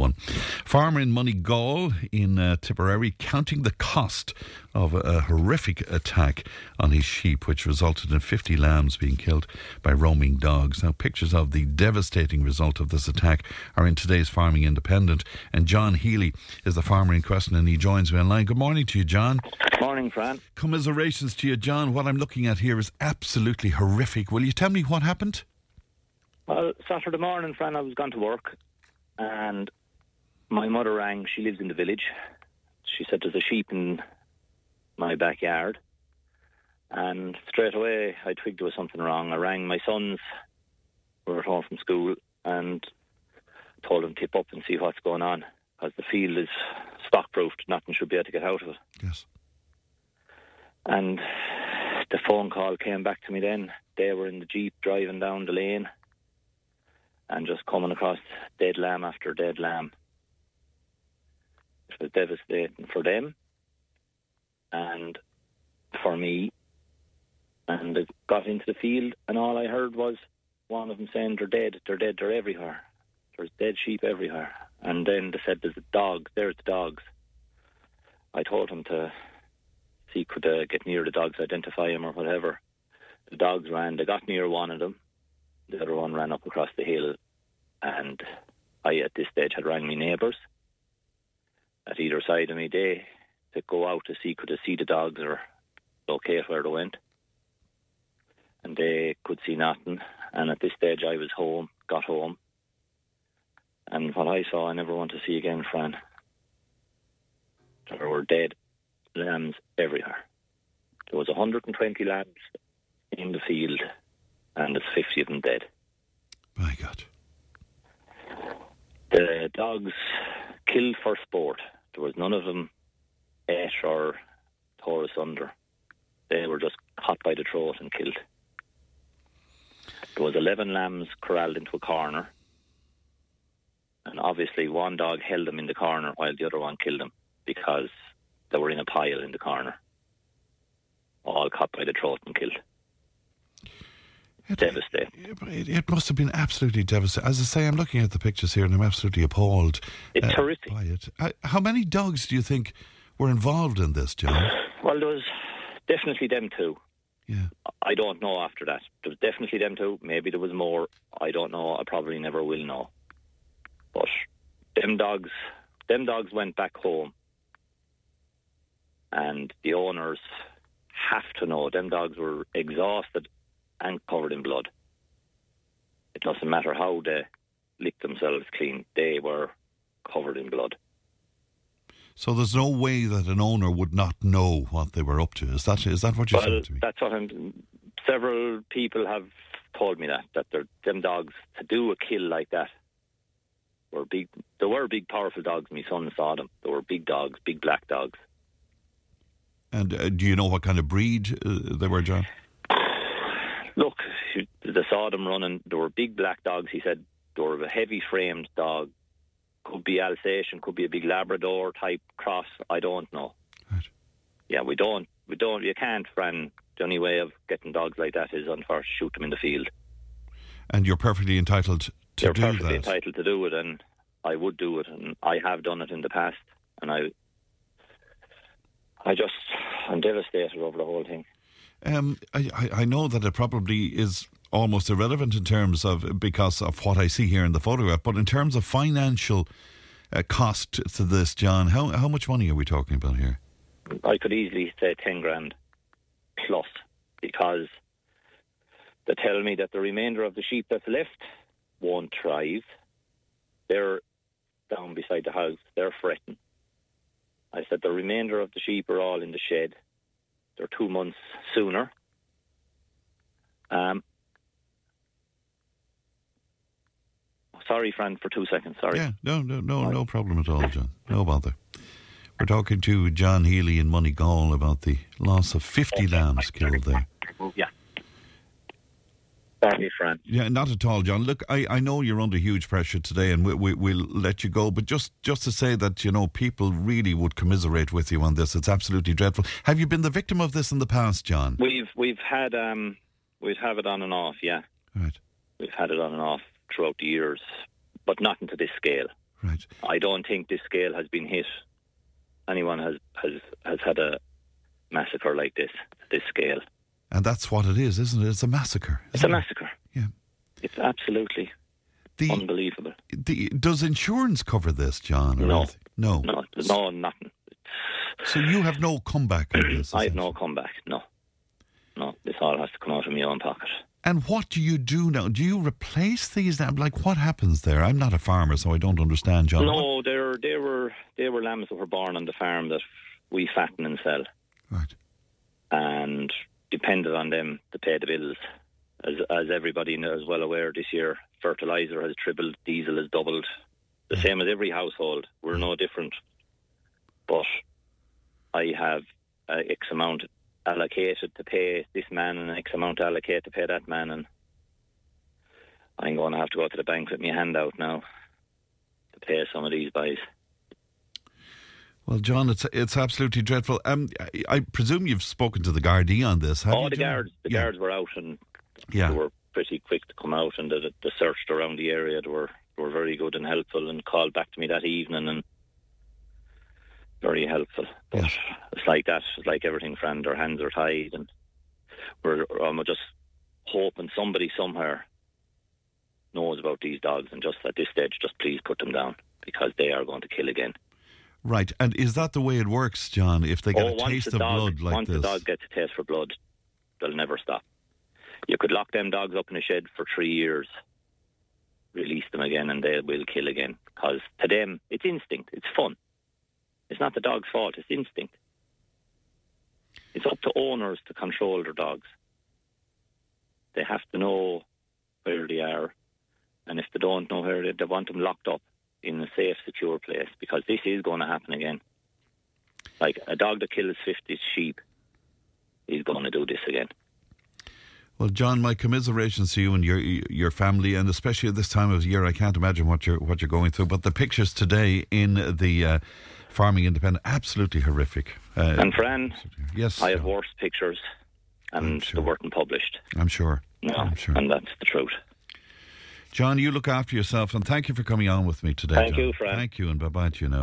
one. Farmer in Moneygall in uh, Tipperary counting the cost of a, horrific attack on his sheep, which resulted in 50 lambs being killed by roaming dogs. Now, pictures of the devastating result of this attack are in today's Farming Independent. And John Healy is the farmer in question, and he joins me online. Good morning to you, John. Morning, Fran. Commiserations to you, John. What I'm looking at here is absolutely horrific. Will you tell me what happened? Well, Saturday morning, Fran, I was gone to work, and my mother rang. She lives in the village. She said there's a sheep in my backyard. And straight away, I twigged there was something wrong. I rang my sons, who were at home from school, and told them tip up and see what's going on, because the field is stock-proofed. Nothing should be able to get out of it. Yes. And the phone call came back to me then. They were in the Jeep driving down the lane and just coming across dead lamb after dead lamb. It was devastating for them and for me. And I got into the field, and all I heard was one of them saying, They're dead, they're dead, they're everywhere. There's dead sheep everywhere. And then they said, There's a dog, there's the dogs. I told him to see could uh, get near the dogs, identify him or whatever. The dogs ran, they got near one of them. The other one ran up across the hill, and I, at this stage, had rang my neighbours at either side of me. They to go out to see could they see the dogs or locate where they went, and they could see nothing. And at this stage, I was home, got home, and what I saw, I never want to see again, Fran. There were dead lambs everywhere. There was 120 lambs in the field, and there's 50 of them dead. My God. The dogs killed for sport. There was none of them ate or tore asunder. They were just caught by the throat and killed. There was 11 lambs corralled into a corner. And obviously one dog held them in the corner while the other one killed them because they were in a pile in the corner. All caught by the throat and killed. Devastating. It, it must have been absolutely devastating. As I say, I'm looking at the pictures here and I'm absolutely appalled It's uh, horrific. by it. Uh, how many dogs do you think were involved in this, John? Well, there was definitely them two. Yeah. I don't know after that. There was definitely them two. Maybe there was more. I don't know. I probably never will know. But them dogs, them dogs went back home, and the owners have to know. Them dogs were exhausted and covered in blood. It doesn't matter how they licked themselves clean; they were covered in blood. So there's no way that an owner would not know what they were up to. Is that is that what you're Well, saying to me? that's what I'm. Several people have told me that that they're, them dogs to do a kill like that were big. There were big, powerful dogs. My son saw them. There were big dogs, big black dogs. And uh, do you know what kind of breed uh, they were, John? Look, they saw them running. There were big black dogs. He said they were a heavy framed dog. Could be Alsatian, could be a big Labrador type cross. I don't know. Right. Yeah, we don't. We don't. You can't, Fran. The only way of getting dogs like that is on first shoot them in the field. And you're perfectly entitled to You're do perfectly that. entitled to do it, and I would do it, and I have done it in the past, and I, I just, I'm devastated over the whole thing. Um, I, I know that it probably is almost irrelevant in terms of because of what I see here in the photograph, but in terms of financial uh, cost to this, John, how how much money are we talking about here? I could easily say ten grand plus, because they tell me that the remainder of the sheep that's left won't thrive. They're down beside the house. They're fretting. I said the remainder of the sheep are all in the shed. They're two months sooner. Um, sorry, Fran, for two seconds. Sorry. Yeah, no, no, no, no problem at all, John. No bother. We're talking to John Healy in Moneygall about the loss of 50 lambs killed there. Yeah. Yeah, not at all, John. Look, I, I know you're under huge pressure today, and we, we, we'll let you go. But just just to say that you know people really would commiserate with you on this. It's absolutely dreadful. Have you been the victim of this in the past, John? We've we've had um we've have it on and off, yeah. Right, We've had it on and off throughout the years, but nothing to this scale. Right. I don't think this scale has been hit. Anyone has has has had a massacre like this, this scale. And that's what it is, isn't it? It's a massacre. It's a it? massacre. Yeah. It's absolutely The, unbelievable. the, does insurance cover this, John? No. anything? No. No, no, nothing. So you have no comeback on this? I have no comeback. No, no. This all has to come out of my own pocket. And what do you do now? Do you replace these? now? Like, what happens there? I'm not a farmer, so I don't understand, John. No, they were they were they were lambs that were born on the farm that we fatten and sell, Right. and depended on them to pay the bills. As as everybody is well aware, this year fertilizer has tripled, diesel has doubled. The same as every household. We're no different. But I have uh, X amount allocated to pay this man and X amount allocated to pay that man, and I'm going to have to go to the bank with my hand out now to pay some of these guys. Well, John, it's it's absolutely dreadful. Um, I, I presume you've spoken to the Gardaí on this. Have oh, you, the guards, the yeah. guards were out and Yeah. they were pretty quick to come out and they, they searched around the area. They were they were very good and helpful and called back to me that evening and very helpful. But Yes. it's like that. It's like everything, Fran. Our hands are tied and we're um, just hoping somebody somewhere knows about these dogs and just at this stage, just please put them down because they are going to kill again. Right. And is that the way it works, John? If they get oh, a taste of dog, blood like once this, the dog gets a taste for blood, they'll never stop. You could lock them dogs up in a shed for three years, release them again, and they will kill again. Because to them, it's instinct. It's fun. It's not the dog's fault. It's instinct. It's up to owners to control their dogs. They have to know where they are, and if they don't know where they, they want them locked up in a safe, secure place because this is going to happen again. Like a dog that kills 50 sheep is going to do this again. Well, John, my commiserations to you and your your family, and especially at this time of year, I can't imagine what you're what you're going through. But the pictures today in the uh, Farming Independent, absolutely horrific. Uh, And Fran, yes, I have worse pictures, and sure. they weren't published. I'm sure. No, I'm sure. and that's the truth. John, you look after yourself, and thank you for coming on with me today. Thank John. you, Fran. Thank you, and bye bye to you now.